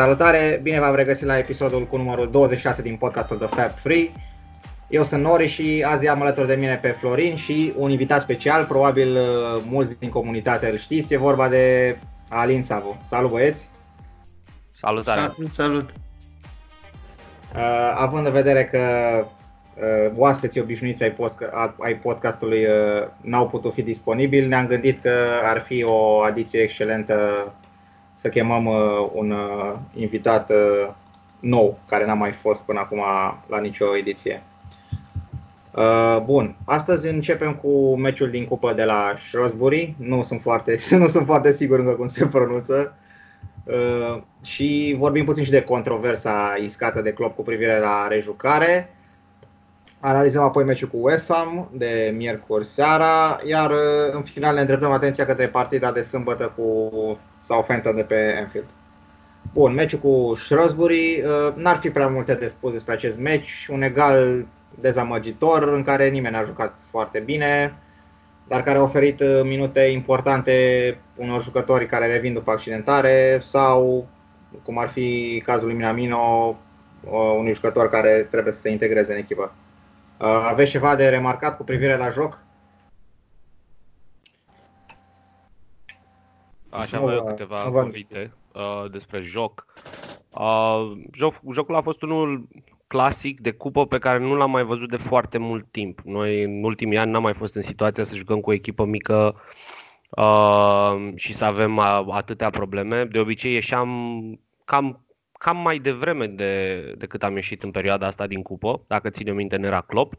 Salutare, bine v-am regăsit la episodul cu numărul 26 din podcastul The Fab Free. Eu sunt Nori și azi am alături de mine pe Florin și un invitat special, probabil uh, mulți din comunitate îl știți, e vorba de Alin Savu. Salut băieți! Salutare! Salut, salut! Uh, având în vedere că uh, oaspeții obișnuiți ai, post, ai podcastului uh, n-au putut fi disponibili, ne-am gândit că ar fi o adiție excelentă să chemăm uh, un uh, invitat uh, nou, care n-a mai fost până acum la nicio ediție. Bun, astăzi începem cu meciul din cupă de la Shrewsbury. Nu sunt foarte, nu sunt foarte sigur încă cum se pronunță. Și vorbim puțin și de controversa iscată de Klopp cu privire la rejucare. Analizăm apoi meciul cu West Ham de miercuri seara, iar în final ne îndreptăm atenția către partida de sâmbătă cu Southampton de pe Anfield. Bun, meciul cu Shrewsbury, uh, n-ar fi prea multe de spus despre acest meci, un egal dezamăgitor în care nimeni n-a jucat foarte bine, dar care a oferit uh, minute importante unor jucători care revin după accidentare sau, cum ar fi cazul lui Minamino, uh, unui jucător care trebuie să se integreze în echipă. Aveți ceva de remarcat cu privire la joc? Aș avea câteva cuvinte uh, despre joc. Uh, joc. Jocul a fost unul clasic de cupă pe care nu l-am mai văzut de foarte mult timp. Noi în ultimii ani n-am mai fost în situația să jucăm cu o echipă mică uh, și să avem atâtea probleme. De obicei ieșeam cam, cam mai devreme de, decât am ieșit în perioada asta din cupă, dacă ține minte, în era Klopp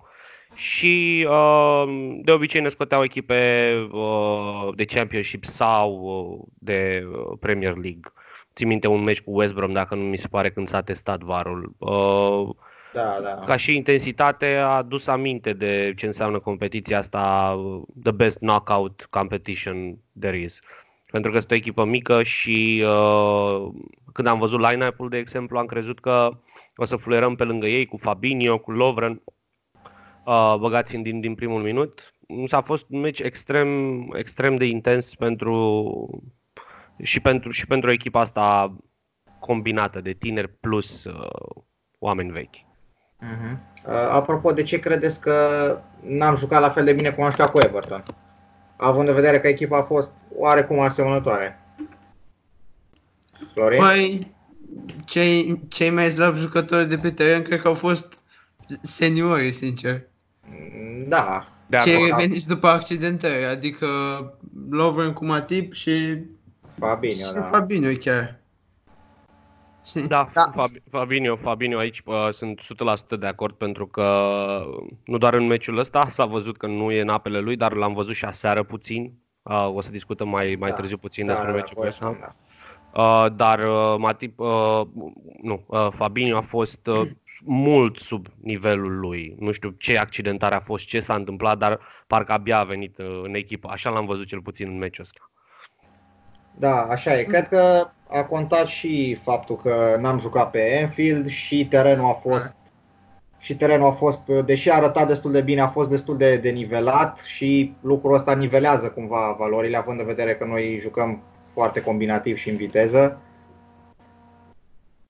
și uh, de obicei ne scoteau echipe uh, de Championship sau uh, de uh, Premier League. Țin minte un meci cu West Brom, dacă nu mi se pare când s-a testat varul. Uh, da, da. Ca și intensitate a dus aminte de ce înseamnă competiția asta, the best knockout competition there is. Pentru că este o echipă mică și uh, când am văzut line-up-ul, de exemplu, am crezut că o să fluierăm pe lângă ei cu Fabinho, cu Lovren, uh, băgați în din, din primul minut. S-a fost un meci extrem, extrem de intens pentru, și, pentru, și pentru echipa asta combinată de tineri plus uh, oameni vechi. Uh-huh. Uh, apropo, de ce credeți că n-am jucat la fel de bine cum am jucat cu Everton? Având în vedere că echipa a fost oarecum asemănătoare. Florin? Păi, cei, cei mai slabi jucători de pe teren cred că au fost seniori, sincer. Da. De Cei veniți după accidentări, adică Lovren cu Matip și Fabinho, și da. Fabinho chiar. Da, da. Fabinho, Fabinho aici uh, sunt 100% de acord pentru că nu doar în meciul ăsta s-a văzut că nu e în apele lui, dar l-am văzut și aseară puțin. Uh, o să discutăm mai, mai da. târziu puțin da, despre da, meciul ăsta. Da. Uh, dar uh, Matip, uh, nu, uh, Fabinho a fost uh, mult sub nivelul lui. Nu știu ce accidentare a fost, ce s-a întâmplat, dar parcă abia a venit uh, în echipă. Așa l-am văzut cel puțin în meciul ăsta. Da, așa e. Cred că a contat și faptul că n-am jucat pe Enfield și terenul a fost și terenul a fost, deși a arătat destul de bine, a fost destul de, de nivelat și lucrul ăsta nivelează cumva valorile, având în vedere că noi jucăm foarte combinativ și în viteză.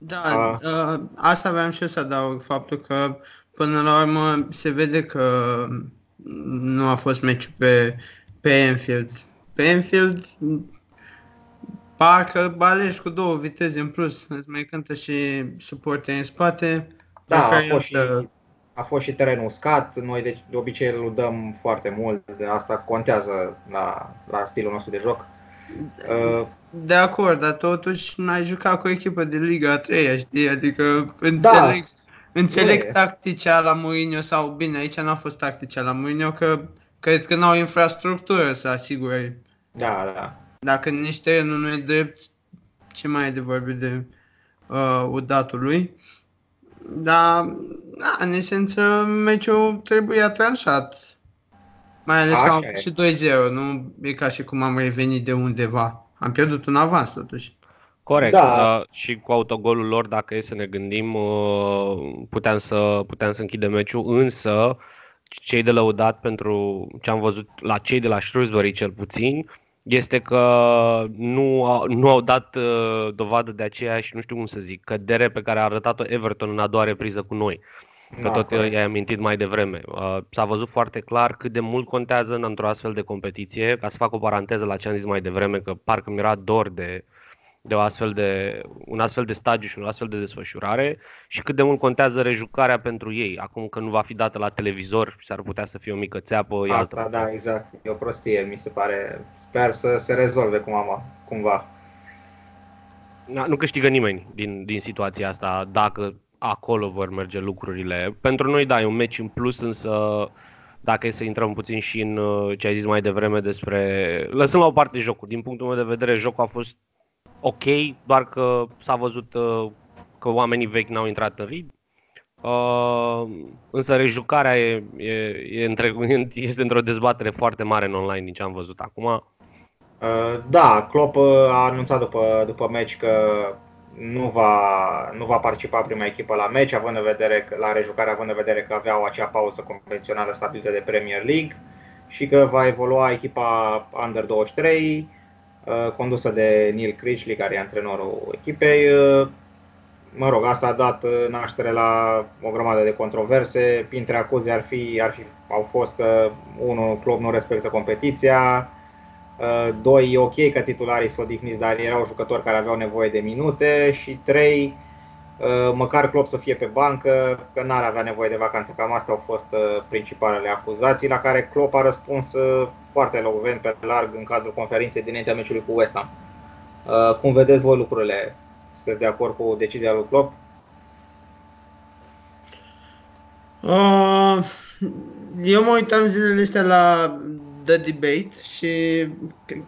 Da, a... Uh, asta aveam și eu să adaug, faptul că până la urmă se vede că nu a fost meciul pe, pe Enfield. Pe Enfield parcă alegi cu două viteze în plus, îți mai cântă și suporte în spate. Da, a fost, și, a fost și terenul uscat, noi de, de obicei îl dăm foarte mult, de asta contează la, la stilul nostru de joc. Uh, de acord, dar totuși n-ai jucat cu o echipă de Liga 3, știi? Adică înțeleg, da. înțeleg e. tacticea la Mourinho sau bine, aici n-a fost tacticea la Mourinho că cred că n-au infrastructură să asigure. Da, da. Dacă nici terenul nu e drept, ce mai e de vorbit de uh, udatul lui? Dar, da, în esență, meciul trebuia tranșat. Mai ales Așa că am și 2-0, nu e ca și cum am revenit de undeva. Am pierdut un avans totuși. Corect, da. da. și cu autogolul lor, dacă e să ne gândim, uh, puteam să, puteam să închidem meciul, însă cei de lăudat pentru ce am văzut la cei de la Shrewsbury cel puțin, este că nu au, nu au dat uh, dovadă de aceeași, nu știu cum să zic, cădere pe care a arătat-o Everton în a doua repriză cu noi. Că da, tot corect. i-ai amintit mai devreme. Uh, s-a văzut foarte clar cât de mult contează într-o astfel de competiție. Ca să fac o paranteză la ce am zis mai devreme, că parcă mi-era dor de de, o astfel de un astfel de stagiu și un astfel de desfășurare și cât de mult contează rejucarea pentru ei. Acum că nu va fi dată la televizor, s-ar putea să fie o mică țeapă. Asta, altă. da, exact. E o prostie, mi se pare. Sper să se rezolve cum cumva. Da, nu câștigă nimeni din, din situația asta dacă acolo vor merge lucrurile. Pentru noi, da, e un meci în plus, însă dacă e să intrăm puțin și în uh, ce ai zis mai devreme despre... Lăsăm la o parte jocul. Din punctul meu de vedere, jocul a fost ok, doar că s-a văzut uh, că oamenii vechi n-au intrat în rid. Uh, însă rejucarea e, e, e între, este într-o dezbatere foarte mare în online din ce am văzut acum. Uh, da, Klopp a anunțat după, după meci că nu va, nu va participa prima echipă la meci, având în vedere că, la rejucare, având în vedere că aveau acea pauză convențională stabilită de Premier League și că va evolua echipa Under 23 Uh, condusă de Neil Critchley, care e antrenorul echipei. Uh, mă rog, asta a dat uh, naștere la o grămadă de controverse. Printre acuze ar fi, ar fi, au fost că unul, club nu respectă competiția, doi, e ok că titularii sunt odihniți, dar erau jucători care aveau nevoie de minute și trei, Uh, măcar Klopp să fie pe bancă, că n-ar avea nevoie de vacanță. Cam astea au fost uh, principalele acuzații, la care Klopp a răspuns uh, foarte elocvent pe larg în cadrul conferinței dinaintea meciului cu West Ham. Cum vedeți voi lucrurile? Sunteți de acord cu decizia lui Klopp? Uh, eu mă uitam zilele astea la The Debate și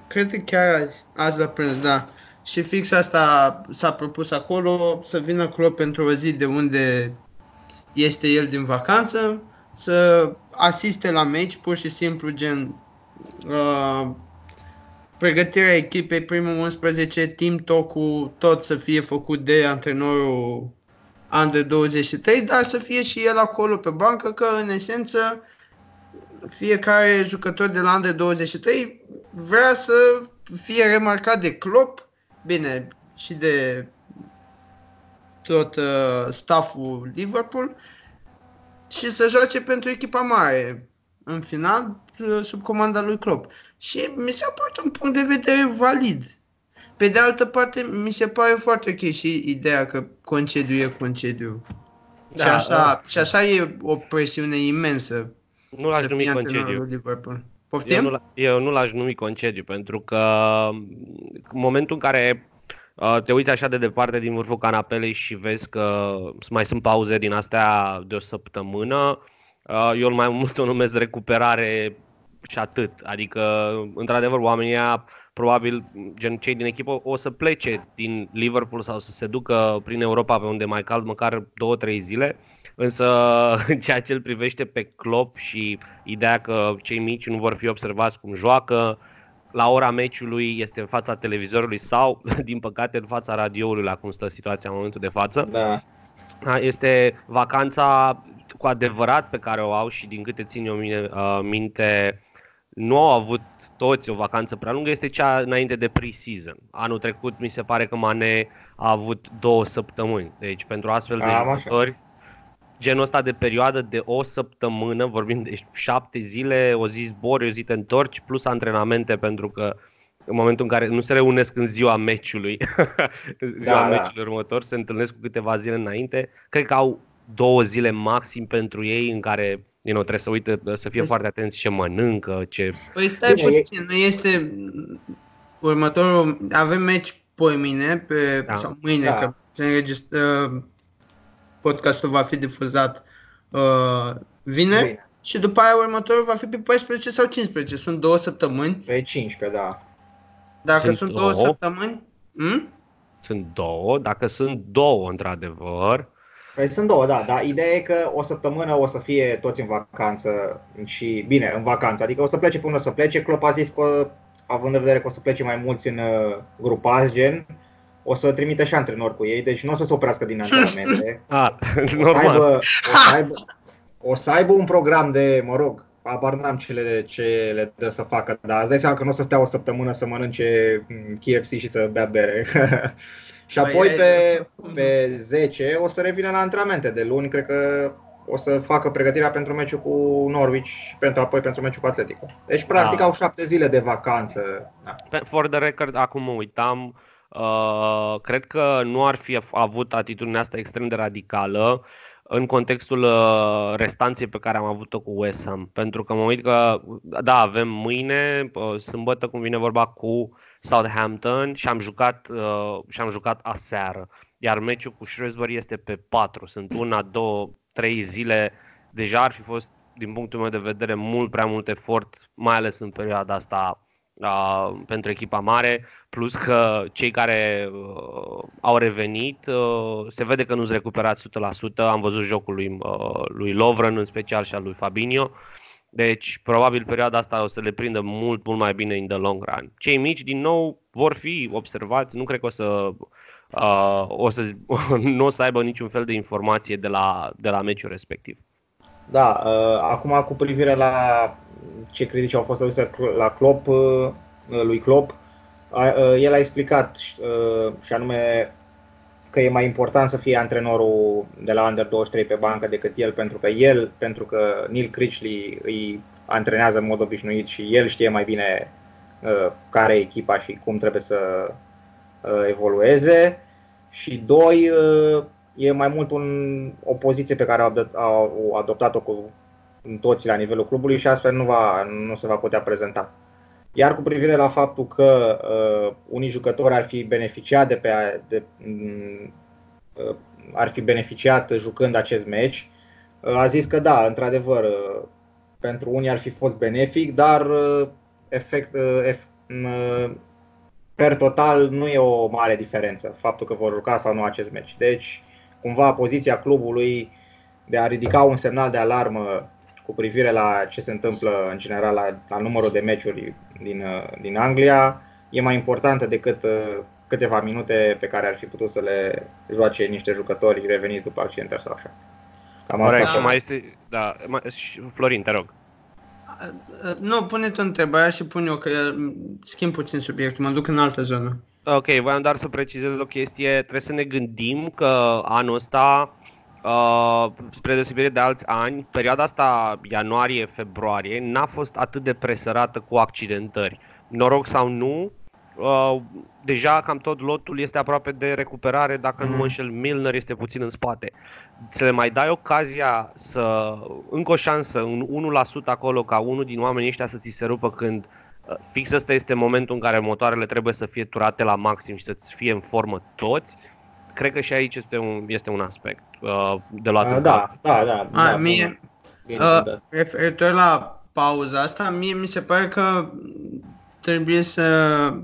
cred că chiar azi, azi la prânz, da. Și fix asta s-a propus acolo, să vină Klopp pentru o zi de unde este el din vacanță, să asiste la meci, pur și simplu gen uh, pregătirea echipei, primul 11, team talk tot să fie făcut de antrenorul Under 23, dar să fie și el acolo pe bancă, că în esență fiecare jucător de la Under 23 vrea să fie remarcat de Klopp bine, și de tot uh, stafful Liverpool și să joace pentru echipa mare în final uh, sub comanda lui Klopp. Și mi s-a părut un punct de vedere valid. Pe de altă parte, mi se pare foarte ok și ideea că concediu e concediu. Da, și, așa, da. și așa e o presiune imensă. Nu l-aș numi concediu. Liverpool. Poftim? Eu nu, eu nu l-aș numi concediu, pentru că în momentul în care uh, te uiți așa de departe din vârful canapelei și vezi că mai sunt pauze din astea de o săptămână, uh, eu mai mult o numesc recuperare și atât. Adică, într-adevăr, oamenii ăia, probabil gen cei din echipă o să plece din Liverpool sau să se ducă prin Europa pe unde mai cald măcar 2-3 zile Însă, în ceea ce îl privește pe Klopp și ideea că cei mici nu vor fi observați cum joacă, la ora meciului este în fața televizorului sau, din păcate, în fața radioului, la cum stă situația în momentul de față. Da. Este vacanța cu adevărat pe care o au și din câte țin eu mine, uh, minte, nu au avut toți o vacanță prea lungă, este cea înainte de pre-season. Anul trecut mi se pare că Mane a avut două săptămâni. Deci pentru astfel de jucători genul ăsta de perioadă de o săptămână, vorbim de șapte zile, o zi zbori, o zi te întorci, plus antrenamente pentru că în momentul în care nu se reunesc în ziua meciului, ziua da, da. meciului da. următor, se întâlnesc cu câteva zile înainte, cred că au două zile maxim pentru ei în care you know, trebuie să uite, să fie păi foarte atenți ce mănâncă, ce... Păi stai Bine, puțin, nu este următorul, avem meci poimine pe, da. sau mâine, da. că se înregistră, podcastul va fi difuzat uh, vineri Bine. și după aia următorul va fi pe 14 sau 15. Sunt două săptămâni. Pe 15, da. Dacă sunt, sunt două, două săptămâni? Hmm? Sunt două, dacă sunt două, într-adevăr. Păi sunt două, da, dar ideea e că o săptămână o să fie toți în vacanță și, bine, în vacanță, adică o să plece până o să plece. Klopp a zis că, având în vedere că o să plece mai mulți în uh, grupați, gen, o să trimită și antrenor cu ei, deci nu o să se oprească din antrenamente. Ah, o, să aibă, o, să aibă, o să aibă un program de, mă rog, abar n-am ce le, ce le dă să facă, dar îți dai seama că nu o să stea o săptămână să mănânce KFC și să bea bere. și păi apoi pe, pe 10 o să revină la antrenamente. De luni cred că o să facă pregătirea pentru meciul cu Norwich și pentru apoi pentru meciul cu Atletico. Deci practic da. au șapte zile de vacanță. Da. For the record, acum mă uitam, uh, cred că nu ar fi avut atitudinea asta extrem de radicală în contextul uh, restanței pe care am avut-o cu West Ham. Pentru că mă uit că, da, avem mâine, uh, sâmbătă, cum vine vorba, cu Southampton și am jucat, uh, și am jucat aseară. Iar meciul cu Shrewsbury este pe 4. Sunt una, două, trei zile. Deja ar fi fost, din punctul meu de vedere, mult prea mult efort, mai ales în perioada asta uh, pentru echipa mare, plus că cei care uh, au revenit, uh, se vede că nu sunt recuperați 100%, am văzut jocul lui, uh, lui Lovren în special și al lui Fabinho, deci probabil perioada asta o să le prindă mult, mult mai bine în the long run. Cei mici, din nou, vor fi observați, nu cred că o să uh, o să, nu o să aibă niciun fel de informație de la, de la meciul respectiv. Da, uh, acum cu privire la ce critici au fost aduse la Klopp, uh, lui Klopp, uh, el a explicat uh, și anume că e mai important să fie antrenorul de la Under 23 pe bancă decât el, pentru că el, pentru că Neil Critchley îi antrenează în mod obișnuit și el știe mai bine uh, care e echipa și cum trebuie să uh, evolueze. Și doi, uh, e mai mult un, o poziție pe care au adoptat-o cu toți la nivelul clubului și astfel nu, va, nu se va putea prezenta. Iar cu privire la faptul că uh, unii jucători ar fi beneficiat de pe de, uh, ar fi beneficiat jucând acest meci, uh, a zis că da, într-adevăr, uh, pentru unii ar fi fost benefic, dar uh, efect, uh, uh, per total nu e o mare diferență faptul că vor juca sau nu acest meci. Deci, cumva poziția clubului de a ridica un semnal de alarmă cu privire la ce se întâmplă în general la, la numărul de meciuri din, uh, din Anglia e mai importantă decât uh, câteva minute pe care ar fi putut să le joace niște jucători reveniți după accidente sau așa. Cam asta Corect, mai este, da, mai, Florin, te rog. Nu, pune tu întrebarea și pun eu că schimb puțin subiectul, mă duc în altă zonă. Ok, voiam doar să precizez o chestie. Trebuie să ne gândim că anul ăsta Uh, spre deosebire de alți ani, perioada asta, ianuarie-februarie, n-a fost atât de presărată cu accidentări. Noroc sau nu, uh, deja cam tot lotul este aproape de recuperare, dacă mm. nu mă mhm. înșel, Milner este puțin în spate. Să le mai dai ocazia să, încă o șansă, un 1% acolo, ca unul din oamenii ăștia să ți se rupă când uh, fix ăsta este momentul în care motoarele trebuie să fie turate la maxim și să fie în formă toți, cred că și aici este un, este un aspect uh, de luat uh, da, da, da, A, da. Mie, bine, uh, da. referitor la pauza asta, mie mi se pare că trebuie să,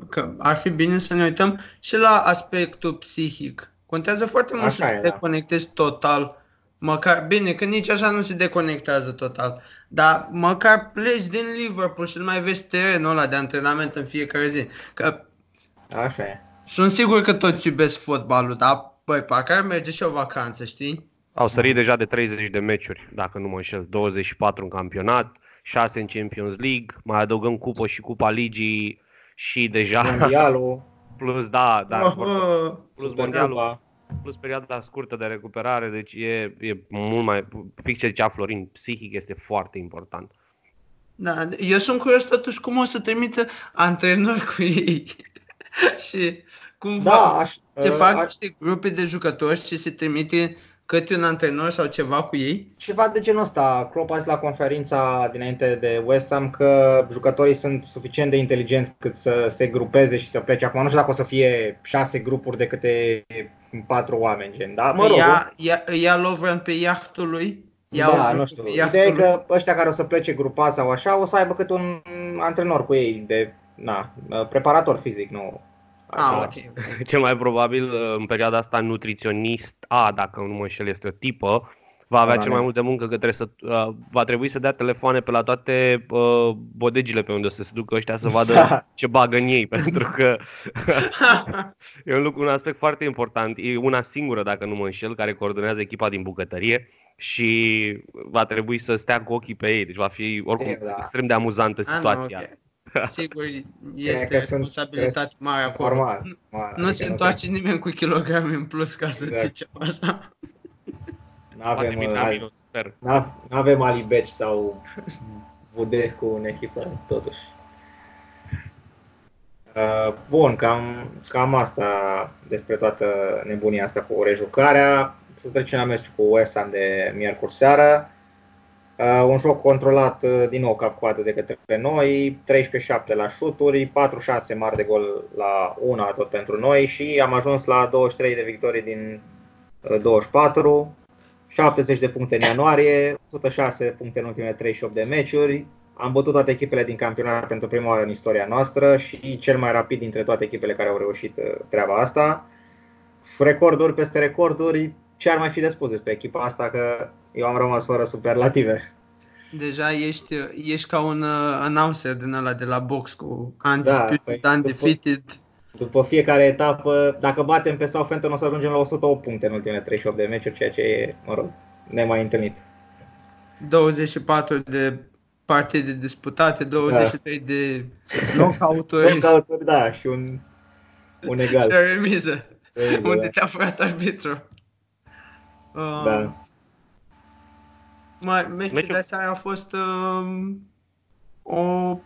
că ar fi bine să ne uităm și la aspectul psihic. Contează foarte mult să te da. deconectezi total. Măcar, bine, că nici așa nu se deconectează total. Dar măcar pleci din Liverpool și nu mai vezi terenul ăla de antrenament în fiecare zi. Că Așa e. Sunt sigur că toți iubesc fotbalul, dar băi, parcă ar merge și o vacanță, știi? Au sărit deja de 30 de meciuri, dacă nu mă înșel, 24 în campionat, 6 în Champions League, mai adăugăm cupă și cupa ligii și deja... Mondialul. Plus, da, da, uh, plus mondialul, plus perioada scurtă de recuperare, deci e, e mult mai, fix ce zicea Florin, psihic este foarte important. Da, eu sunt curios totuși cum o să trimită antrenori cu ei. și cum da, fac, aș, ce fac aș, niște grupe de jucători și se trimite câte un antrenor sau ceva cu ei? Ceva de genul ăsta. Klopp a zis la conferința dinainte de West Ham că jucătorii sunt suficient de inteligenți cât să se grupeze și să plece. Acum nu știu dacă o să fie șase grupuri de câte patru oameni, gen, da? Mă rog. Ia, ia, ia Lovren pe iahtul lui? Ia da, nu știu. Ideea e că ăștia care o să plece grupați sau așa, o să aibă câte un antrenor cu ei de na, preparator fizic, nu Ah, ok. Cel mai probabil în perioada asta nutriționist A, dacă nu mă înșel, este o tipă, va avea cel mai mult de muncă că trebuie să, uh, va trebui să dea telefoane pe la toate uh, bodegile pe unde o să se ducă ăștia să vadă da. ce bagă în ei, pentru că e un, lucru, un aspect foarte important. E una singură, dacă nu mă înșel, care coordonează echipa din bucătărie și va trebui să stea cu ochii pe ei, deci va fi oricum da. extrem de amuzantă situația. Ah, no, okay. Sigur, este responsabilitate mare acolo. Normal, mare, nu adică se întoarce nu nimeni cu kilograme în plus, ca să exact. zicem așa. Nu avem, nu avem Alibeci sau Budescu în echipă, totuși. Uh, bun, cam, cam asta despre toată nebunia asta cu rejucarea. Să trecem la meciul cu West Ham de miercuri seara. Uh, un joc controlat uh, din nou cap de către noi, 13-7 la șuturi, 4-6 mari de gol la una tot pentru noi și am ajuns la 23 de victorii din 24, 70 de puncte în ianuarie, 106 puncte în ultimele 38 de meciuri, am bătut toate echipele din campionat pentru prima oară în istoria noastră și cel mai rapid dintre toate echipele care au reușit uh, treaba asta. Recorduri peste recorduri, ce ar mai fi de spus despre echipa asta, că eu am rămas fără superlative. Deja ești, ești ca un uh, announcer din ăla de la box cu undisputed, da, păi, undefeated. După, după fiecare etapă, dacă batem pe Southampton o să ajungem la 108 puncte în ultimele 38 de meciuri, ceea ce e, mă rog, nemai întâlnit. 24 de partide disputate, 23 da. de knockout-uri. knockout da, și un, un egal. și o remiză, unde da. te-a furat arbitru. Uh, da. Mai, meciul, meciul de seară a fost uh, o,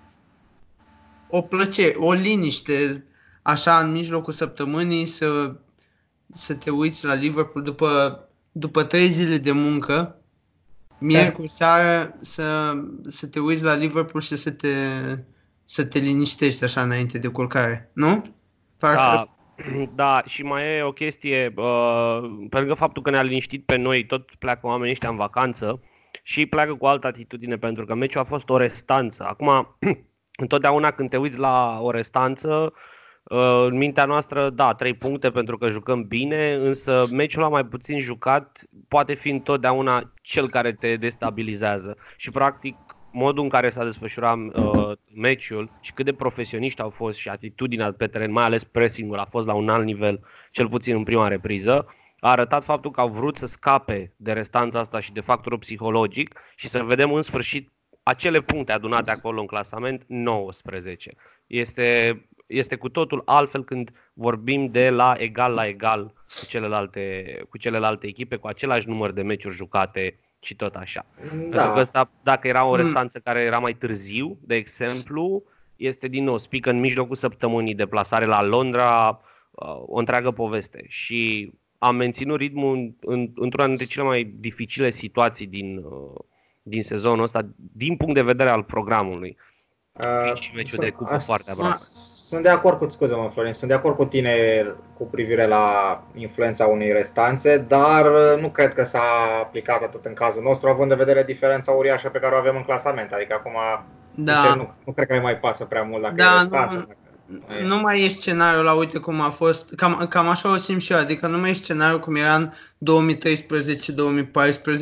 o plăcere, o liniște, așa în mijlocul săptămânii să, să te uiți la Liverpool după, după trei zile de muncă miercuri seara să, să te uiți la Liverpool și să te, să te liniștești așa înainte de culcare, nu? Parcă... Da, da, și mai e o chestie, uh, pe lângă faptul că ne-a liniștit pe noi, tot pleacă oamenii ăștia în vacanță și pleacă cu altă atitudine pentru că meciul a fost o restanță. Acum, întotdeauna când te uiți la o restanță, Uh, în mintea noastră, da, trei puncte pentru că jucăm bine, însă meciul la mai puțin jucat poate fi întotdeauna cel care te destabilizează. Și practic modul în care s-a desfășurat uh, meciul și cât de profesioniști au fost și atitudinea pe teren, mai ales pressing-ul a fost la un alt nivel, cel puțin în prima repriză, a arătat faptul că au vrut să scape de restanța asta și de factorul psihologic și să vedem în sfârșit acele puncte adunate acolo în clasament, 19. Este este cu totul altfel când vorbim de la egal la egal cu celelalte, cu celelalte echipe, cu același număr de meciuri jucate și tot așa. Da. Pentru că ăsta, dacă era o mm. restanță care era mai târziu, de exemplu, este din nou, spică în mijlocul săptămânii, deplasare la Londra, uh, o întreagă poveste. Și am menținut ritmul în, într-una dintre cele mai dificile situații din, uh, din sezonul ăsta, din punct de vedere al programului. Uh, și meciul de cupă foarte aproape. Sunt de acord cu, scuze mă Florin, sunt de acord cu tine cu privire la influența unei restanțe, dar nu cred că s-a aplicat atât în cazul nostru, având de vedere diferența uriașă pe care o avem în clasament. Adică acum da. nu, nu cred că mai pasă prea mult dacă da, e restanță. Nu, dacă nu mai e scenariul la uite cum a fost, cam, cam așa o simt și eu, adică nu mai e scenariul cum era în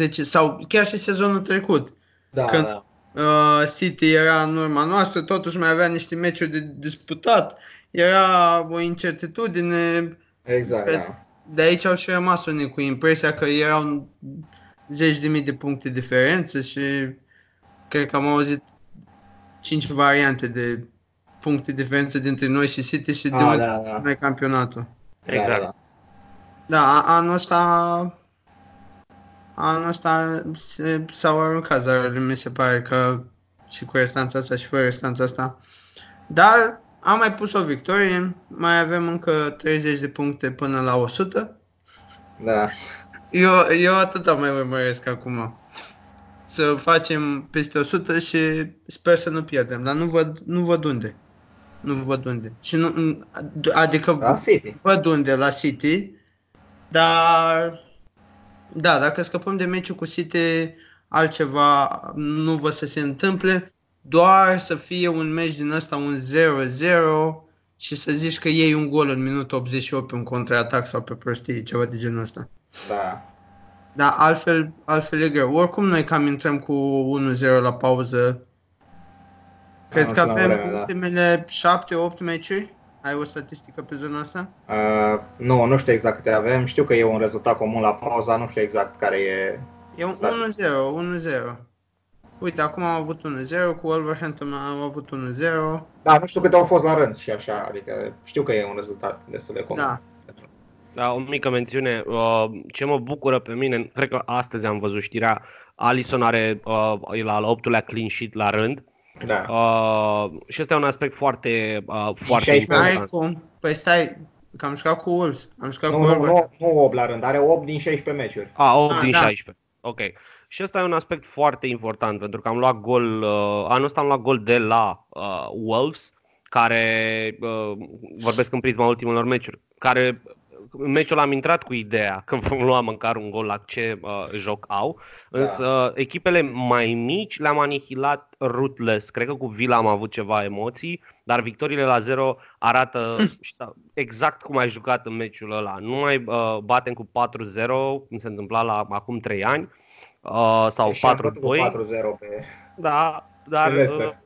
2013-2014 sau chiar și sezonul trecut. Da, când, da uh, City era în urma noastră, totuși mai avea niște meciuri de disputat, era o incertitudine. Exact, pe, da. De aici au și rămas unii cu impresia că erau zeci de mii de puncte diferență și cred că am auzit cinci variante de puncte diferență dintre noi și City și de ah, unde da, da. campionatul. Exact. Da, da. da anul ăsta anul ăsta s-au aruncat zarurile, mi se pare că și cu restanța asta și fără restanța asta. Dar am mai pus o victorie, mai avem încă 30 de puncte până la 100. Da. Eu, eu atât mai urmăresc acum. Să facem peste 100 și sper să nu pierdem, dar nu văd, nu văd unde. Nu văd unde. Și nu, adică la City. văd unde la City, dar da, dacă scăpăm de meciul cu City, altceva nu vă să se întâmple, doar să fie un meci din ăsta, un 0-0 și să zici că iei un gol în minutul 88 pe un contraatac sau pe prostie, ceva de genul ăsta. Da. Da, altfel, altfel e greu. Oricum noi cam intrăm cu 1-0 la pauză. Cred că avem vreme, da. ultimele da. 7-8 meciuri. Ai o statistică pe zona asta? Uh, nu, nu știu exact câte avem. Știu că e un rezultat comun la pauza, nu știu exact care e E un 1-0, 1-0. Uite, acum am avut 1-0, cu Wolverhampton am avut 1-0. Da, nu știu câte au fost la rând și așa, adică știu că e un rezultat destul de comun. Da. Da, o mică mențiune. Uh, ce mă bucură pe mine, cred că astăzi am văzut știrea, Alison are uh, e la al 8-lea clean sheet la rând. Da. Uh, și ăsta e un aspect foarte, uh, foarte 16 important. Ai cum? Păi stai, că am jucat cu Wolves. Am jucat Nu, cu nu, Wolverhampton. nu, nu 8 la rând, are 8 din 16 meciuri. A, 8 Ah, din da. 16. Ok. Și ăsta e un aspect foarte important pentru că am luat gol, uh, anul ăsta am luat gol de la uh, Wolves, care uh, vorbesc în prisma ultimelor meciuri, care în meciul am intrat cu ideea că vom lua măcar un gol la ce uh, joc au, însă uh, echipele mai mici le-am anihilat ruthless. Cred că cu Villa am avut ceva emoții, dar victoriile la 0 arată și sa- exact cum ai jucat în meciul ăla. Nu mai uh, batem cu 4-0, cum se întâmpla la acum 3 ani, uh, sau Și am bătut cu 4-2. 4-0 pe... Da, dar Pe uh, Leicester.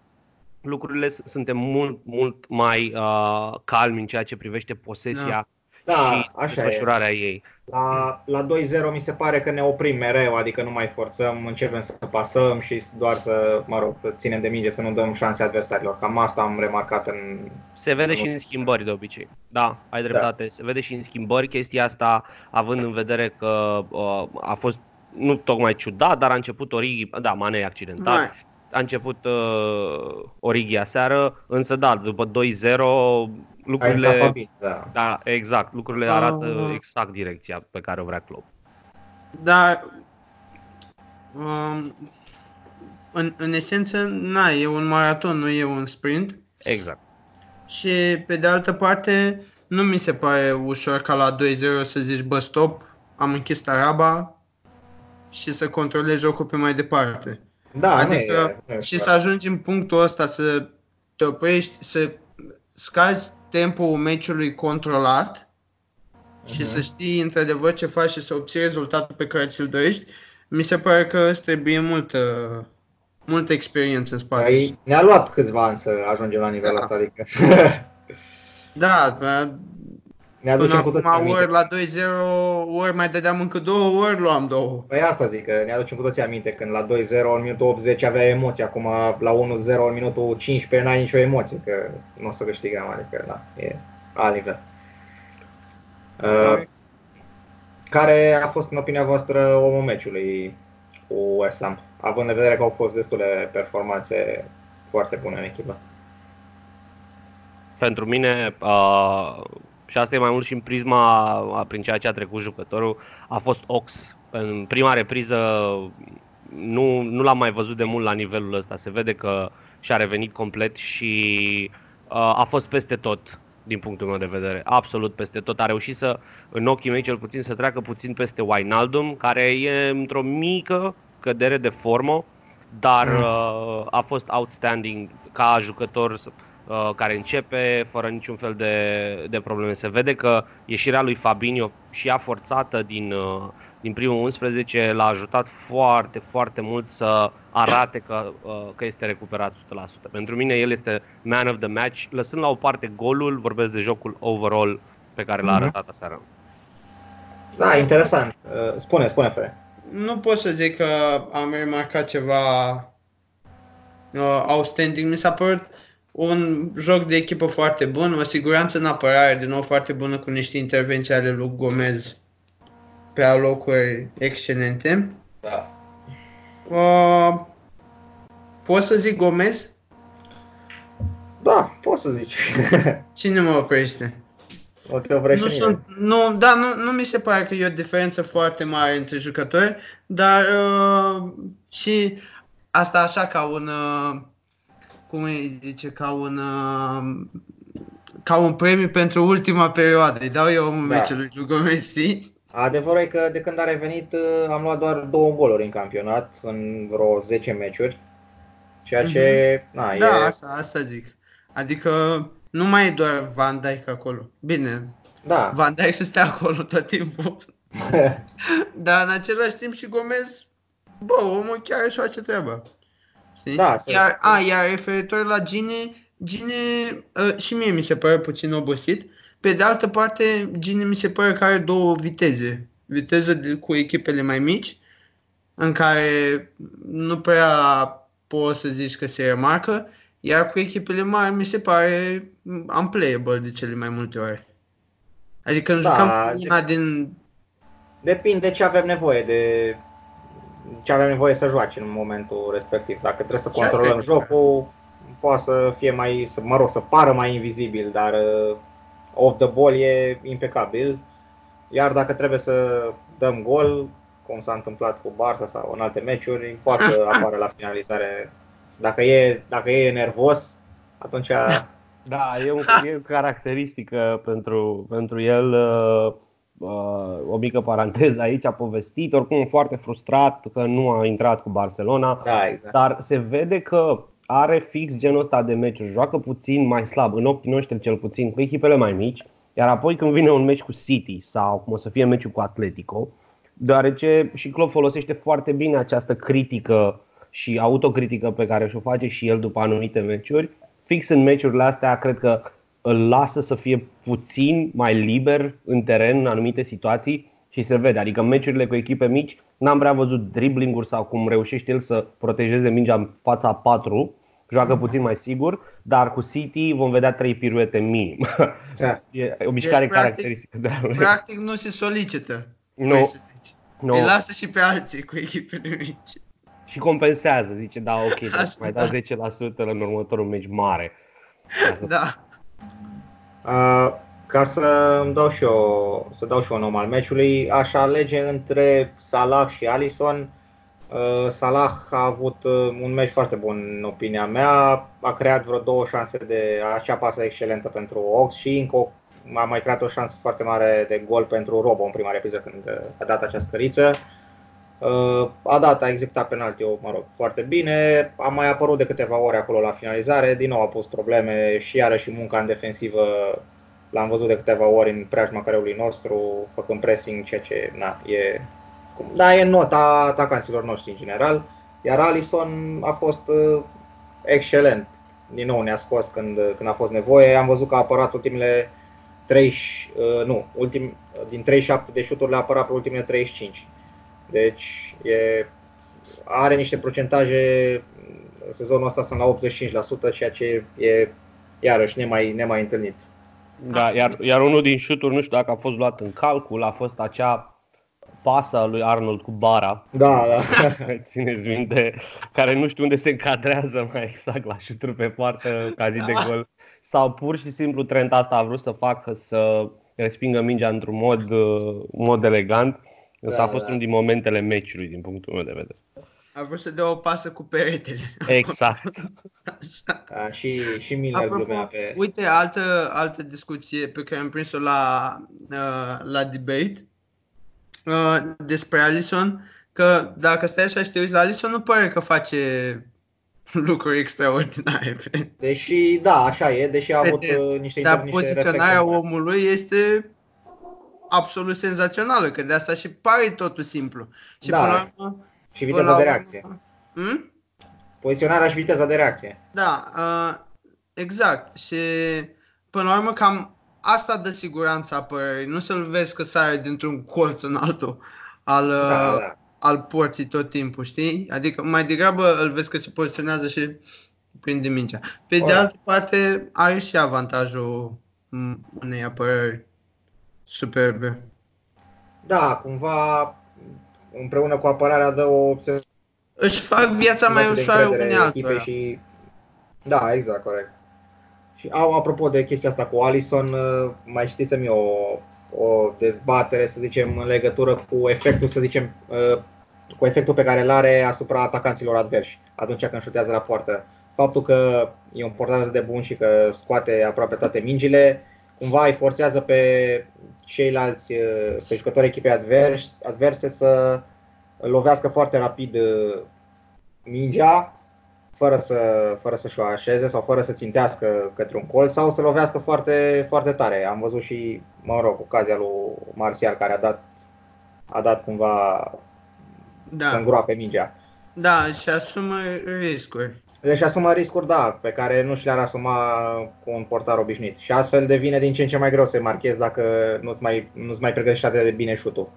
lucrurile s- suntem mult, mult mai uh, calmi în ceea ce privește posesia Da, și așa e. desfășurarea ei. La, la 2-0 mi se pare că ne oprim mereu, adică nu mai forțăm, începem să pasăm și doar să, mă rog, să ținem de minge, să nu dăm șanse adversarilor. Cam asta am remarcat în... Se vede și în schimbări de obicei. Da, ai dreptate. Se vede și în schimbări chestia asta, având în vedere că uh, a fost nu tocmai ciudat, dar a început Origi, da, Mane e accidentat, Mai. a început uh, Origi aseară, însă da, după 2-0 A intrat lucrurile, Fabinho, da. da, exact, lucrurile Ah. arată exact direcția pe care o vrea Klopp. Dar, um, în, în esență, na, e un maraton, nu e un sprint. Exact. Și pe de altă parte, nu mi se pare ușor ca la 2-0 să zici, bă, stop, am închis taraba și să controlezi jocul pe mai departe. Da, adică nu e, nu e și ușor. să ajungi în punctul ăsta să te oprești, să scazi tempoul meciului controlat și Mhm. să știi într-adevăr ce faci și să obții rezultatul pe care ți-l dorești, mi se pare că îți trebuie multă, multă experiență în spate. Păi, ne-a luat câțiva ani să ajungem la nivelul Da. ăsta, adică Da, dar ne până aducem cu toții acum aminte. ori la 2-0, ori mai dădeam încă două, ori luam două. Păi asta zic, că ne aducem cu toții aminte, când la 2-0 în minutul 80 avea emoții, acum la 1-0 în minutul 15 n-ai nicio emoție, că nu o să câștigăm, adică da, e alt nivel. Uh, care a fost, în opinia voastră, omul meciului cu West Ham, având în vedere că au fost destule performanțe foarte bune în echipă? Pentru mine, uh, și asta e mai mult și în prisma a, prin ceea ce a trecut jucătorul, a fost Ox. În prima repriză nu, nu l-am mai văzut de mult la nivelul ăsta. Se vede că și-a revenit complet și uh, a fost peste tot din punctul meu de vedere, absolut peste tot. A reușit să, în ochii mei cel puțin, să treacă puțin peste Wijnaldum, care e într-o mică cădere de formă, dar Mm. uh, a fost outstanding ca jucător uh, care începe fără niciun fel de, de probleme. Se vede că ieșirea lui Fabinho și ea forțată din, uh, din primul 11 l-a ajutat foarte, foarte mult să arate că, uh, că este recuperat 100%. Pentru mine el este man of the match, lăsând la o parte golul, vorbesc de jocul overall pe care l-a Mhm. arătat aseară. Da, interesant. Uh, Spune, spune, Fere. Nu pot să zic că am remarcat ceva uh, outstanding. Mi s-a părut un joc de echipă foarte bun, o siguranță în apărare, din nou foarte bună cu niște intervenții ale lui Gomez pe alocuri excelente. Da. Uh, pot să zic Gomez? Da, poți să zici. Cine mă oprește? o te oprește Nu, nimeni. sunt, nu, da, nu, nu mi se pare că e o diferență foarte mare între jucători, dar uh, și asta așa ca un, uh, cum îi zice, ca un, uh, ca un premiu pentru ultima perioadă. Îi dau eu un Da. meciului lui Gomez, știi? Adevărul e că de când a revenit uh, am luat doar două goluri în campionat, în vreo 10 meciuri. Ceea ce, na, Da, e... asta, asta zic. Adică nu mai e doar Van Dijk acolo. Bine, Da. Van Dijk să stea acolo tot timpul. Dar în același timp și Gomez, bă, omul chiar își face treaba. Știi? Da, să- iar, a, iar referitor la Gine, Gine uh, și mie mi se pare puțin obosit. Pe de altă parte, Gine mi se pare că are două viteze. Viteză de, cu echipele mai mici în care nu prea poți să zici că se remarcă, iar cu echipele mari mi se pare unplayable de cele mai multe ori. Adică când da, jucăm una de... din... Depinde ce avem nevoie de ce avem nevoie să joace în momentul respectiv. Dacă trebuie să controlăm jocul, poate să fie mai, să, mă rog, să pară mai invizibil, dar uh, off the ball e impecabil. Iar dacă trebuie să dăm gol, cum s-a întâmplat cu Barça sau în alte meciuri, poate să apară la finalizare. Dacă e, dacă e nervos, atunci... Da, e, un, e o caracteristică pentru, pentru el. Uh, uh, o mică paranteză aici, a povestit, oricum foarte frustrat că nu a intrat cu Barcelona, da, exact. dar se vede că are fix genul ăsta de meciuri, joacă puțin mai slab, în ochii noștri cel puțin, cu echipele mai mici, iar apoi când vine un meci cu City sau cum o să fie meciul cu Atletico, deoarece și Klopp folosește foarte bine această critică și autocritică pe care și-o face și el după anumite meciuri, fix în meciurile astea cred că îl lasă să fie puțin mai liber în teren în anumite situații și se vede. Adică în meciurile cu echipe mici n-am prea văzut driblinguri sau cum reușește el să protejeze mingea în fața 4, joacă puțin mai sigur, dar cu City vom vedea trei piruete minim. Da. E o mișcare deci, caracteristică de lui. Practic nu se solicită. Nu. Nu. Îi lasă și pe alții cu echipele mici. Și compensează, zice, da, ok, mai da 10% în următorul meci mare. Da. Uh, ca să îmi dau și eu, să dau și eu un al meciului, aș alege între Salah și Alisson. Uh, Salah a avut uh, un meci foarte bun în opinia mea, a creat vreo două șanse de acea pasă excelentă pentru Ox și încă a mai creat o șansă foarte mare de gol pentru Robo în prima repriză când a dat acea scăriță. A dat, a executat penaltiul, mă rog, foarte bine. A mai apărut de câteva ore acolo la finalizare. Din nou a pus probleme și iarăși munca în defensivă l-am văzut de câteva ori în preajma careului nostru, făcând pressing, ceea ce na, e, da, e nota atacanților noștri în general. Iar Alisson a fost uh, excelent. Din nou ne-a scos când, când a fost nevoie. Am văzut că a apărat ultimele 30, uh, nu, ultim, din 37 de șuturi le-a apărat pe ultimele 35. Deci e, are niște procentaje, sezonul ăsta sunt la 85%, ceea ce e iarăși nemai, nemai întâlnit. Da, iar, iar unul din șuturi, nu știu dacă a fost luat în calcul, a fost acea pasă a lui Arnold cu bara. Da, da. Țineți minte, care nu știu unde se încadrează mai exact la șuturi pe poartă ca zi de gol. Sau pur și simplu Trent asta a vrut să facă să respingă mingea într-un mod, uh, mod elegant. Însă da, a fost da. unul din momentele meciului din punctul meu de vedere. A vrut să dea o pasă cu peretele. Exact. Da, și, și Miller Apropo, glumea pe... Uite, altă, altă discuție pe care am prins-o la, uh, la debate uh, despre Alison, că dacă stai așa și te uiți la Alison, nu pare că face lucruri extraordinare. Deși, da, așa e, deși a avut uh, niște Dar niște poziționarea omului este absolut senzațională, că de asta și pare totul simplu. Și da. până la urmă, și viteza de reacție. Hmm? Poziționarea și viteza de reacție. Da, uh, exact. Și până la urmă cam asta dă siguranța apărării. Nu să-l vezi că sare dintr-un colț în altul al, da, da, da. al porții tot timpul, știi? Adică mai degrabă îl vezi că se poziționează și prinde mingea. Pe o. de altă parte, are și avantajul unei apărări superbe. Da, cumva împreună cu apărarea dă o își fac viața mai ușoară unei altora. Și... Da, exact, corect. Și au, apropo de chestia asta cu Alison, uh, mai știți eu o, o dezbatere, să zicem, în legătură cu efectul, să zicem, uh, cu efectul pe care îl are asupra atacanților adversi atunci când șutează la poartă. Faptul că e un portar de bun și că scoate aproape toate mingile, cumva îi forțează pe ceilalți, uh, pe jucătorii echipei adverse, adverse să lovească foarte rapid uh, mingea, fără, să, fără să-și o așeze sau fără să țintească către un colț sau să lovească foarte, foarte tare. Am văzut și, mă rog, ocazia lui Marțial care a dat, a dat cumva da. să îngroape mingea. Da, și asumă riscuri. Deci asumă riscuri, da, pe care nu și le-ar asuma cu un portar obișnuit. Și astfel devine din ce în ce mai greu să marchezi dacă nu-ți mai, nu-ți mai pregătești atât de bine șutul.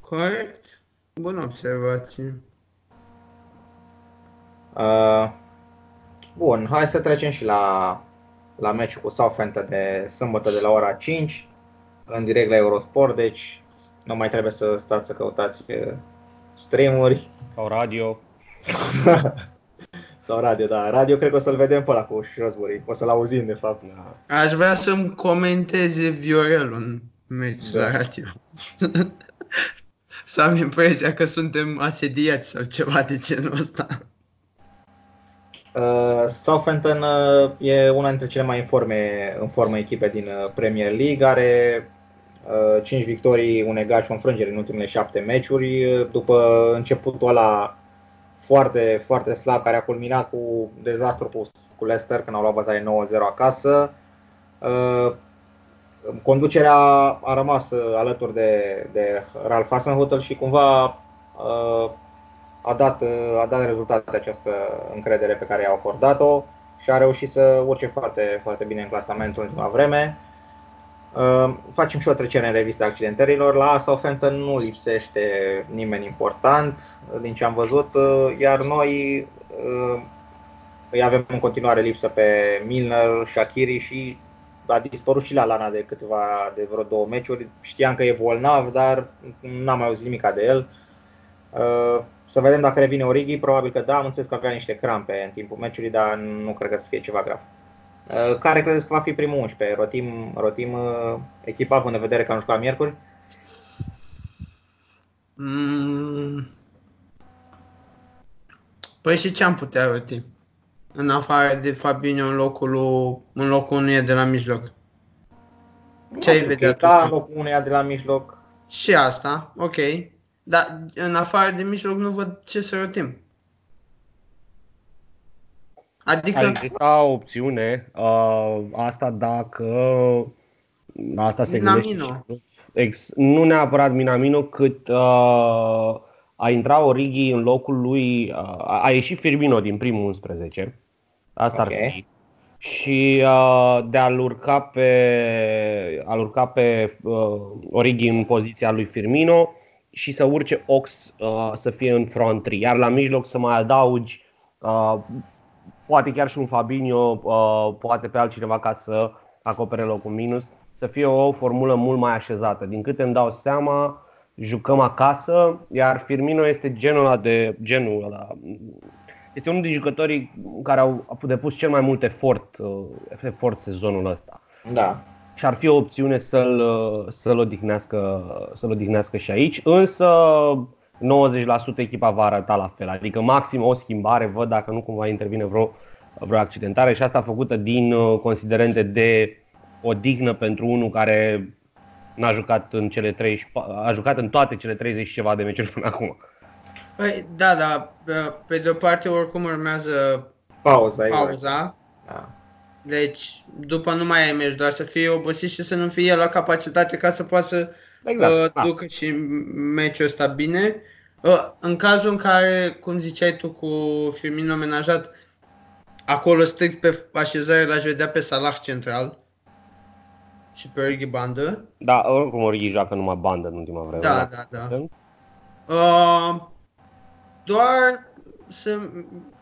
Corect. Bună observație. Uh, bun, hai să trecem și la, la meciul cu Southampton de sâmbătă de la ora 5, în direct la Eurosport, deci nu mai trebuie să stați să căutați uh, streamuri. Sau radio. Sau radio, da. Radio cred că o să-l vedem pe ăla cu Shrewsbury. O să-l auzim, de fapt. Da. Aș vrea să-mi comenteze Viorel un meci da. la radio. să am impresia că suntem asediați sau ceva de genul ăsta. Uh, Southampton uh, e una dintre cele mai în, forme, în formă echipe din uh, Premier League, are uh, 5 victorii, un egal și o înfrângere în ultimele 7 meciuri, uh, după începutul ăla foarte, foarte slab, care a culminat cu dezastru cu, cu Leicester când au luat bătaie 9-0 acasă. Uh, conducerea a rămas alături de, de Ralph Hasenhutel și cumva uh, a dat, a dat rezultate această încredere pe care i-au acordat-o și a reușit să urce foarte, foarte bine în clasament în ultima vreme. Uh, facem și o trecere în revista accidentărilor. La Southampton nu lipsește nimeni important din ce am văzut, uh, iar noi uh, îi avem în continuare lipsă pe Milner, Shakiri și a dispărut și la Lana de câteva, de vreo două meciuri. Știam că e bolnav, dar n-am mai auzit nimic de el. Să vedem dacă revine Origi, probabil că da, am înțeles că avea niște crampe în timpul meciului, dar nu cred că să fie ceva grav. Uh, care credeți că va fi primul 11? Rotim, rotim uh, echipa având în vedere că am jucat miercuri? Mm. Păi și ce am putea roti? În afară de Fabinho în locul, în locul unuia de la mijloc. Ce ai vedea tu? Da, în locul unuia de la mijloc. Și asta, ok. Dar în afară de mijloc nu văd ce să rotim. Adică... Ar exista o opțiune, uh, asta dacă asta se Minamino. Ex, nu neapărat Minamino, cât uh, a intrat Origi în locul lui, uh, a ieșit Firmino din primul 11. Asta okay. ar fi. Și uh, de a-l urca pe, a urca pe uh, Origi în poziția lui Firmino și să urce Ox uh, să fie în front 3. Iar la mijloc să mai adaugi uh, poate chiar și un Fabinho, uh, poate pe altcineva ca să acopere locul minus, să fie o formulă mult mai așezată. Din câte îmi dau seama, jucăm acasă, iar Firmino este genul ăla de genul ăla. Este unul din jucătorii care au depus cel mai mult efort, uh, efort sezonul ăsta. Da. Și ar fi o opțiune să-l, să-l, odihnească, să-l odihnească și aici, însă 90% echipa va arăta la fel, adică maxim o schimbare, văd dacă nu cumva intervine vreo, vreo accidentare și asta făcută din uh, considerente de o dignă pentru unul care n-a jucat în cele 30, a jucat în toate cele 30 și ceva de meciuri până acum. Păi, da, da, pe de o parte oricum urmează pauza. pauza. Da. Deci, după nu mai ai meci, doar să fie obosit și să nu fie la capacitate ca să poată să exact. uh, da. ducă și meciul ăsta bine. Uh, în cazul în care, cum ziceai tu, cu Firmino amenajat, acolo strict pe așezare l-aș vedea pe Salah central și pe Origi bandă. Da, oricum Origi joacă numai bandă în ultima vreme. Da, da, da. da. Uh, doar să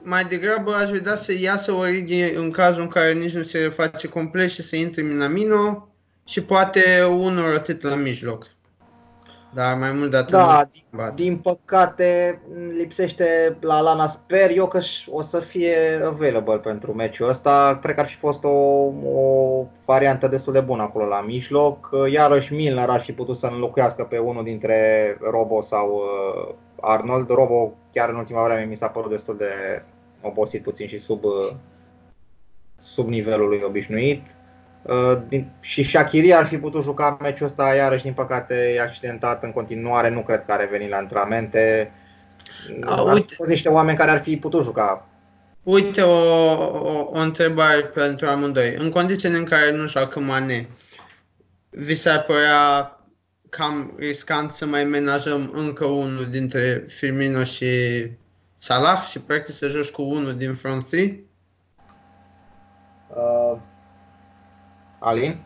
mai degrabă aș vedea să iasă Origi în cazul în care nici nu se face complet și să intre Minamino și poate unul atât la mijloc. Da, mai mult de atât. Da, din, din păcate lipsește la Lana. Sper eu că o să fie available pentru meciul ăsta. Cred că ar fi fost o, o variantă destul de bună acolo la mijloc. Iarăși Milner ar fi putut să înlocuiască pe unul dintre Robo sau uh, Arnold. Robo chiar în ultima vreme mi s-a părut destul de obosit puțin și sub, uh, sub nivelul lui obișnuit. Uh, din, și Shakiri ar fi putut juca meciul ăsta, iarăși din păcate e accidentat în continuare, nu cred că a revenit la antrenamente. A, ar uite. fi niște oameni care ar fi putut juca. Uite o, o, o întrebare pentru amândoi. În condițiile în care nu joacă Mane, vi s-ar părea cam riscant să mai menajăm încă unul dintre Firmino și Salah și practic să joci cu unul din front 3? Uh, Alin?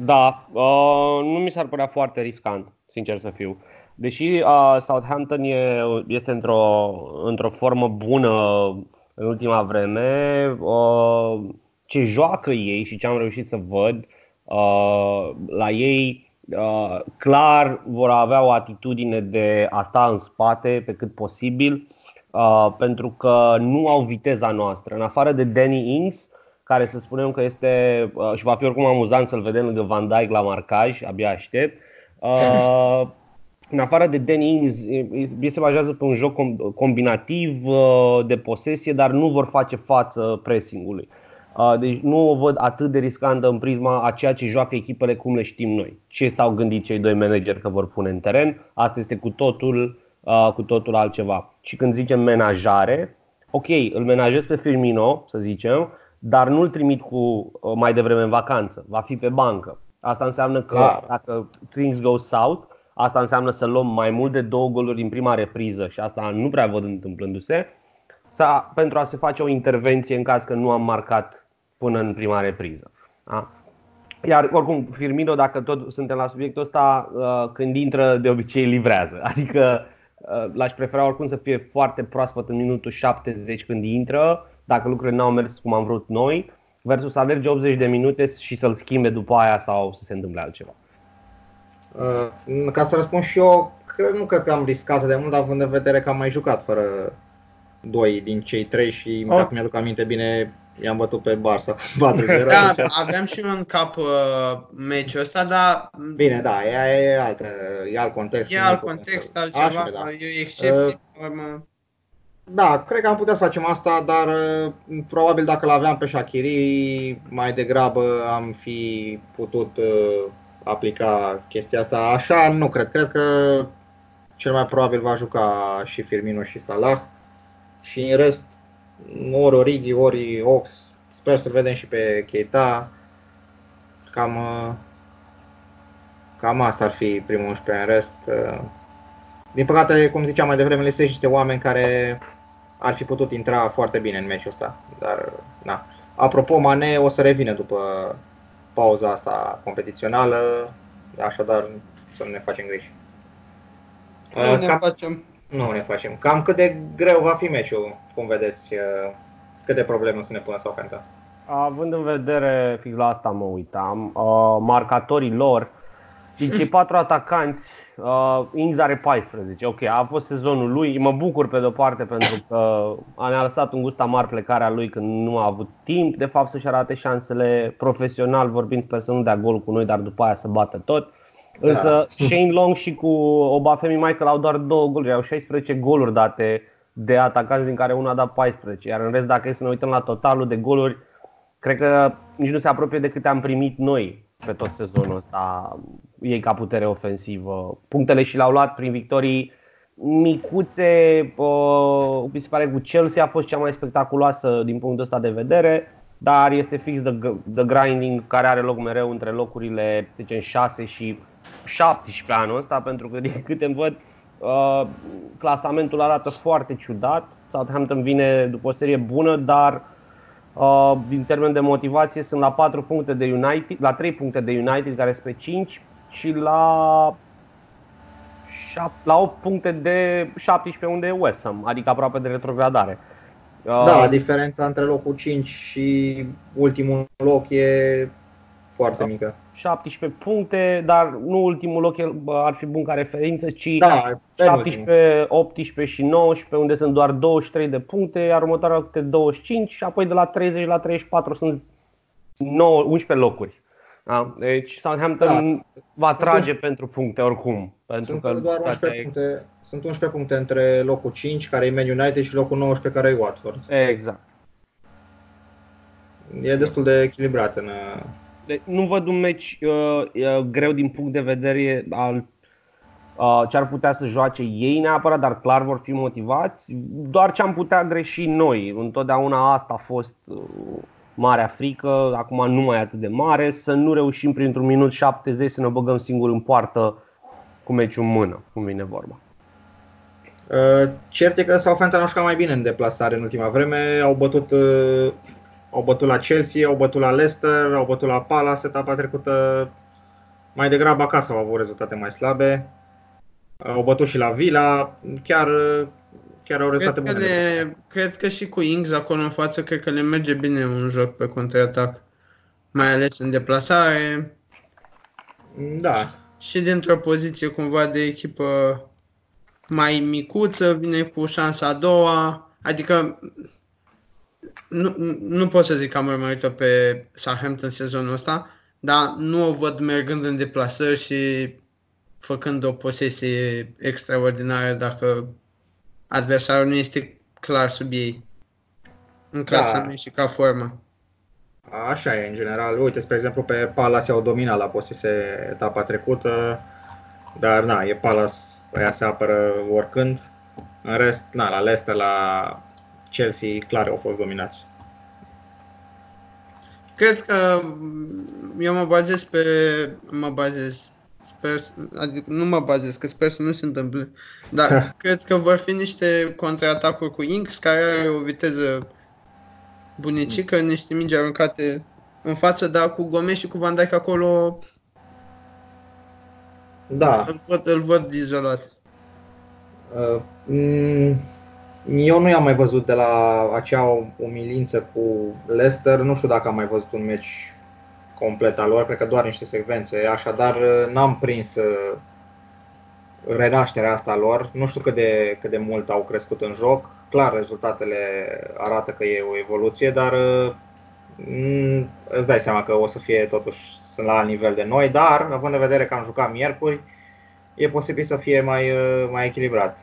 Da, uh, nu mi s-ar părea foarte riscant, sincer să fiu. deși uh, Southampton e, este într-o, într-o formă bună în ultima vreme, uh, ce joacă ei și ce am reușit să văd uh, la ei, uh, clar vor avea o atitudine de a sta în spate pe cât posibil, uh, pentru că nu au viteza noastră. În afară de Danny Ings, care să spunem că este uh, și va fi oricum amuzant să-l vedem lângă Van Dijk la marcaj, abia aștept. Uh, în afară de Danny Ings, ei se bazează pe un joc combinativ uh, de posesie, dar nu vor face față pressingului. Uh, deci nu o văd atât de riscantă în prisma a ceea ce joacă echipele cum le știm noi. Ce s-au gândit cei doi manageri că vor pune în teren, asta este cu totul, uh, cu totul altceva. Și când zicem menajare, ok, îl menajez pe Firmino, să zicem, dar nu-l trimit cu mai devreme în vacanță, va fi pe bancă. Asta înseamnă că da. dacă things go south, Asta înseamnă să luăm mai mult de două goluri din prima repriză și asta nu prea văd întâmplându-se, sau pentru a se face o intervenție în caz că nu am marcat până în prima repriză. Da? Iar oricum, Firmino, dacă tot suntem la subiectul ăsta, uh, când intră, de obicei livrează. Adică uh, l-aș prefera oricum să fie foarte proaspăt în minutul 70 când intră, dacă lucrurile n-au mers cum am vrut noi, versus să alerge 80 de minute și să-l schimbe după aia sau să se întâmple altceva. Uh, ca să răspund și eu, cred, nu cred că am riscat de mult, având în vedere că am mai jucat fără doi din cei trei și oh. dacă mi-aduc aminte bine, i-am bătut pe Barça 4-0. Da, aveam și un cap uh, meciul ăsta, dar... Bine, da, e, e, altă, e alt context. E alt context, altceva, Așa, da. e o excepție. Uh, da, cred că am putea să facem asta, dar uh, probabil dacă l-aveam pe Shakiri, mai degrabă am fi putut uh, aplica chestia asta. Așa nu cred. Cred că cel mai probabil va juca și Firmino și Salah. Și în rest, ori Origi, ori Ox. Sper să vedem și pe Keita. Cam, cam asta ar fi primul 11 în rest. Din păcate, cum ziceam mai devreme, sunt niște oameni care ar fi putut intra foarte bine în meciul ăsta. Dar, na. Apropo, Mane o să revină după pauza asta competițională, așadar să nu ne facem griji. Nu ne Cam, facem. Nu ne facem. Cam cât de greu va fi meciul, cum vedeți, uh, cât de probleme să ne pună Southampton? Având în vedere, fix la asta mă uitam, uh, marcatorii lor, din cei patru atacanți, Uh, Ings are 14. Ok, a fost sezonul lui. Mă bucur pe de-o parte pentru că a ne-a lăsat un gust amar plecarea lui când nu a avut timp. De fapt să-și arate șansele profesional vorbind, sper să nu dea gol cu noi, dar după aia să bată tot. Da. Însă da. Shane Long și cu Obafemi Michael au doar două goluri, au 16 goluri date de atacanți din care unul a dat 14. Iar în rest, dacă e să ne uităm la totalul de goluri, cred că nici nu se apropie de câte am primit noi pe tot sezonul ăsta ei ca putere ofensivă. Punctele și le-au luat prin victorii micuțe, uh, mi se pare cu Chelsea a fost cea mai spectaculoasă din punctul ăsta de vedere, dar este fix the, the grinding care are loc mereu între locurile zicem, 6 și 17 anul ăsta, pentru că din câte îmi văd, uh, clasamentul arată foarte ciudat. Southampton vine după o serie bună, dar Uh, din termen de motivație sunt la 4 puncte de United, la 3 puncte de United care sunt pe 5 și la la 8 puncte de 17 unde e West Ham, adică aproape de retrogradare. Da, uh, diferența între locul 5 și ultimul loc e foarte da. mică. 17 puncte, dar nu ultimul loc ar fi bun ca referință, ci da, 17, 18 și 19, unde sunt doar 23 de puncte, iar următoarea câte 25 și apoi de la 30 la 34 sunt 9, 11 locuri. Da? Deci Southampton da, va trage sunt pentru puncte oricum. Pentru sunt că doar 11 puncte, sunt 11 puncte între locul 5, care e Man United, și locul 19, care e Watford. Exact. E destul de echilibrat în, deci nu văd un meci uh, greu din punct de vedere al uh, ce ar putea să joace ei neapărat, dar clar vor fi motivați. Doar ce am putea greși noi. Întotdeauna asta a fost uh, marea frică, acum nu mai atât de mare, să nu reușim printr-un minut 70 să ne băgăm singur în poartă cu meciul în mână, cum vine vorba. Uh, cert e că Southampton au jucat mai bine în deplasare în ultima vreme, au bătut uh, au bătut la Chelsea, au bătut la Leicester, au bătut la Palace etapa trecută. Mai degrabă acasă au avut rezultate mai slabe. Au bătut și la Vila, chiar, chiar au rezultate cred bune. Că le, cred că și cu Ings acolo în față, cred că le merge bine un joc pe contraatac. Mai ales în deplasare. Da. Și dintr-o poziție cumva de echipă mai micuță, vine cu șansa a doua. Adică nu, nu pot să zic că am urmărit-o pe Southampton sezonul ăsta, dar nu o văd mergând în deplasări și făcând o posesie extraordinară dacă adversarul nu este clar sub ei în clasament da. și ca formă. Așa e, în general. Uite, spre exemplu, pe Palace au dominat la posesie etapa trecută, dar na, e Palace, ea se apără oricând. În rest, na, la Leicester, la Chelsea, clar au fost dominați. Cred că eu mă bazez pe, mă bazez, sper, adică nu mă bazez, că sper să nu se întâmple, dar cred că vor fi niște contraatacuri cu Inks care are o viteză bunicică, niște mingi aruncate în față, dar cu Gomes și cu Van Dijk acolo da. îl, văd, îl văd izolat. Uh, mm, eu nu i-am mai văzut de la acea umilință cu Leicester, nu știu dacă am mai văzut un meci complet al lor, cred că doar niște secvențe, așadar uh, n-am prins uh, renașterea asta a lor, nu știu cât de, cât de mult au crescut în joc, clar rezultatele arată că e o evoluție, dar uh, mm, îți dai seama că o să fie totuși sunt la nivel de noi, dar având în vedere că am jucat miercuri, e posibil să fie mai, mai echilibrat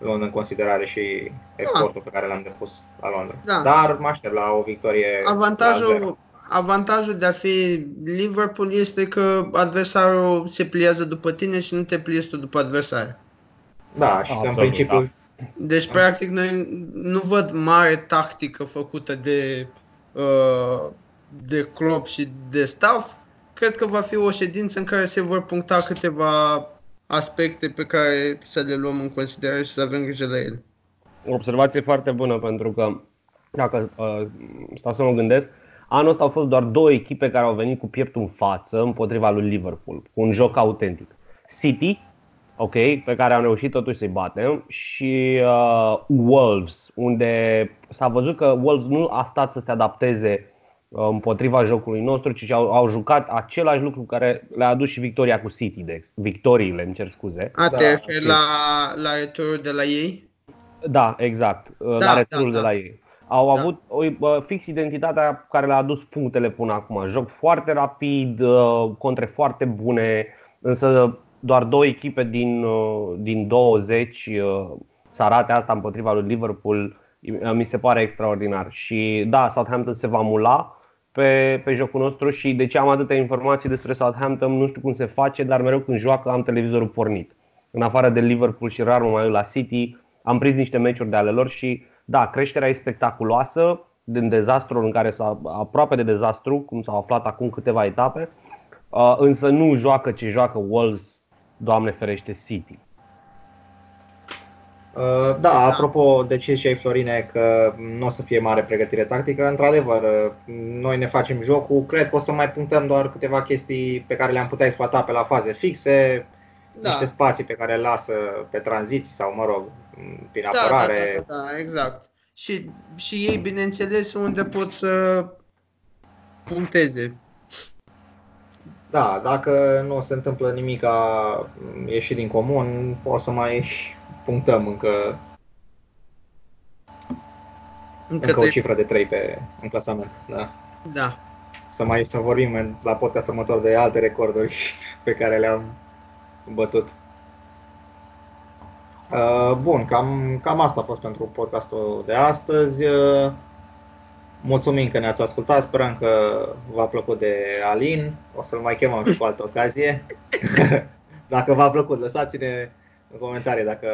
luând în considerare și exportul da. pe care l-am depus la Londra. Da. Dar mă aștept la o victorie. Avantajul, avantajul de a fi Liverpool este că adversarul se pliază după tine și nu te pliezi tu după adversar. Da, și că în principiu... Da. Deci, practic, noi nu văd mare tactică făcută de, uh, de club și de staff. Cred că va fi o ședință în care se vor puncta câteva aspecte pe care să le luăm în considerare și să avem grijă la ele. O observație foarte bună pentru că, dacă uh, stau să mă gândesc, anul ăsta au fost doar două echipe care au venit cu pieptul în față împotriva lui Liverpool, cu un joc autentic. City, ok, pe care am reușit totuși să-i batem, și uh, Wolves, unde s-a văzut că Wolves nu a stat să se adapteze împotriva jocului nostru, ci au, au jucat același lucru care le-a adus și victoria cu City, de victoriile, îmi cer scuze. A, te da, referi la, la returul de la ei? Da, exact, da, la returul da, de da. la ei. Au da. avut o, fix identitatea care le-a adus punctele până acum. Joc foarte rapid, uh, contre foarte bune, însă doar două echipe din, uh, din 20 uh, să arate asta împotriva lui Liverpool mi se pare extraordinar. Și da, Southampton se va mula, pe, pe jocul nostru și de ce am atâtea informații despre Southampton, nu știu cum se face, dar mereu când joacă am televizorul pornit. În afară de Liverpool și rar mă mai la City, am prins niște meciuri de ale lor și da, creșterea e spectaculoasă din dezastru în care s-a aproape de dezastru, cum s-au aflat acum câteva etape, uh, însă nu joacă ce joacă Wolves, Doamne ferește, City. Uh, da, apropo de ce și Florine că nu o să fie mare pregătire tactică, într-adevăr, uh, noi ne facem jocul, cred că o să mai punctăm doar câteva chestii pe care le-am putea exploata pe la faze fixe, da. niște spații pe care le lasă pe tranziții sau, mă rog, prin da, apărare. Da, da, da, da, exact. Și, și ei, bineînțeles, unde pot să puncteze. Da, dacă nu se întâmplă nimic a ieși din comun, o să mai punctăm încă, încă, încă o cifră de 3 pe, în clasament. Da. da. Să mai să vorbim la podcast următor de alte recorduri pe care le-am bătut. Uh, bun, cam, cam asta a fost pentru podcastul de astăzi. Uh, mulțumim că ne-ați ascultat, sperăm că v-a plăcut de Alin. O să-l mai chemăm și cu altă ocazie. Dacă v-a plăcut, lăsați-ne în comentarii dacă,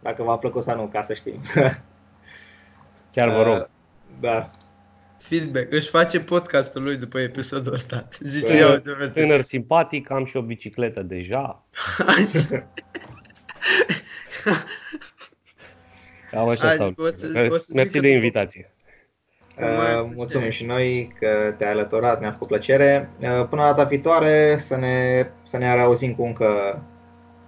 dacă v-a plăcut sau nu, ca să știm. Chiar vă rog. Uh, da. Feedback. Își face podcastul lui după episodul ăsta. Zice eu. Tânăr simpatic, am și o bicicletă deja. Cam așa stau. Mersi de invitație. Uh, mulțumim și noi că te-ai alăturat, ne-a făcut plăcere. Uh, până data viitoare să ne, să ne reauzim cu încă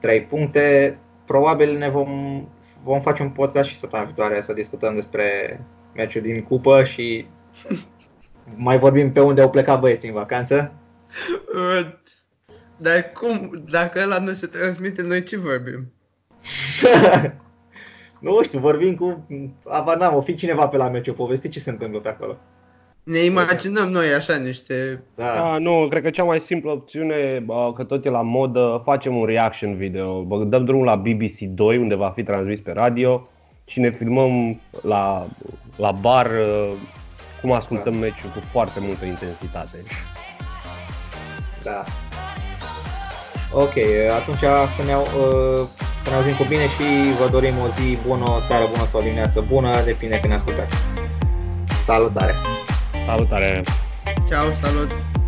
3 puncte. Probabil ne vom, vom face un podcast și săptămâna viitoare să discutăm despre meciul din cupă și mai vorbim pe unde au plecat băieții în vacanță. Dar cum? Dacă ăla nu se transmite, noi ce vorbim? nu știu, vorbim cu... Abar o fi cineva pe la meciul, povesti ce se întâmplă pe acolo. Ne imaginăm noi așa niște... Da. A, nu, cred că cea mai simplă opțiune, că tot e la modă, facem un reaction video. Dăm drumul la BBC 2, unde va fi transmis pe radio și ne filmăm la, la bar cum ascultăm da. meciul cu foarte multă intensitate. Da. Ok, atunci să ne, uh, să ne auzim cu bine și vă dorim o zi bună, o seară bună sau o dimineață bună, depinde când ne ascultați. Salutare! Salutare! Ciao, salut!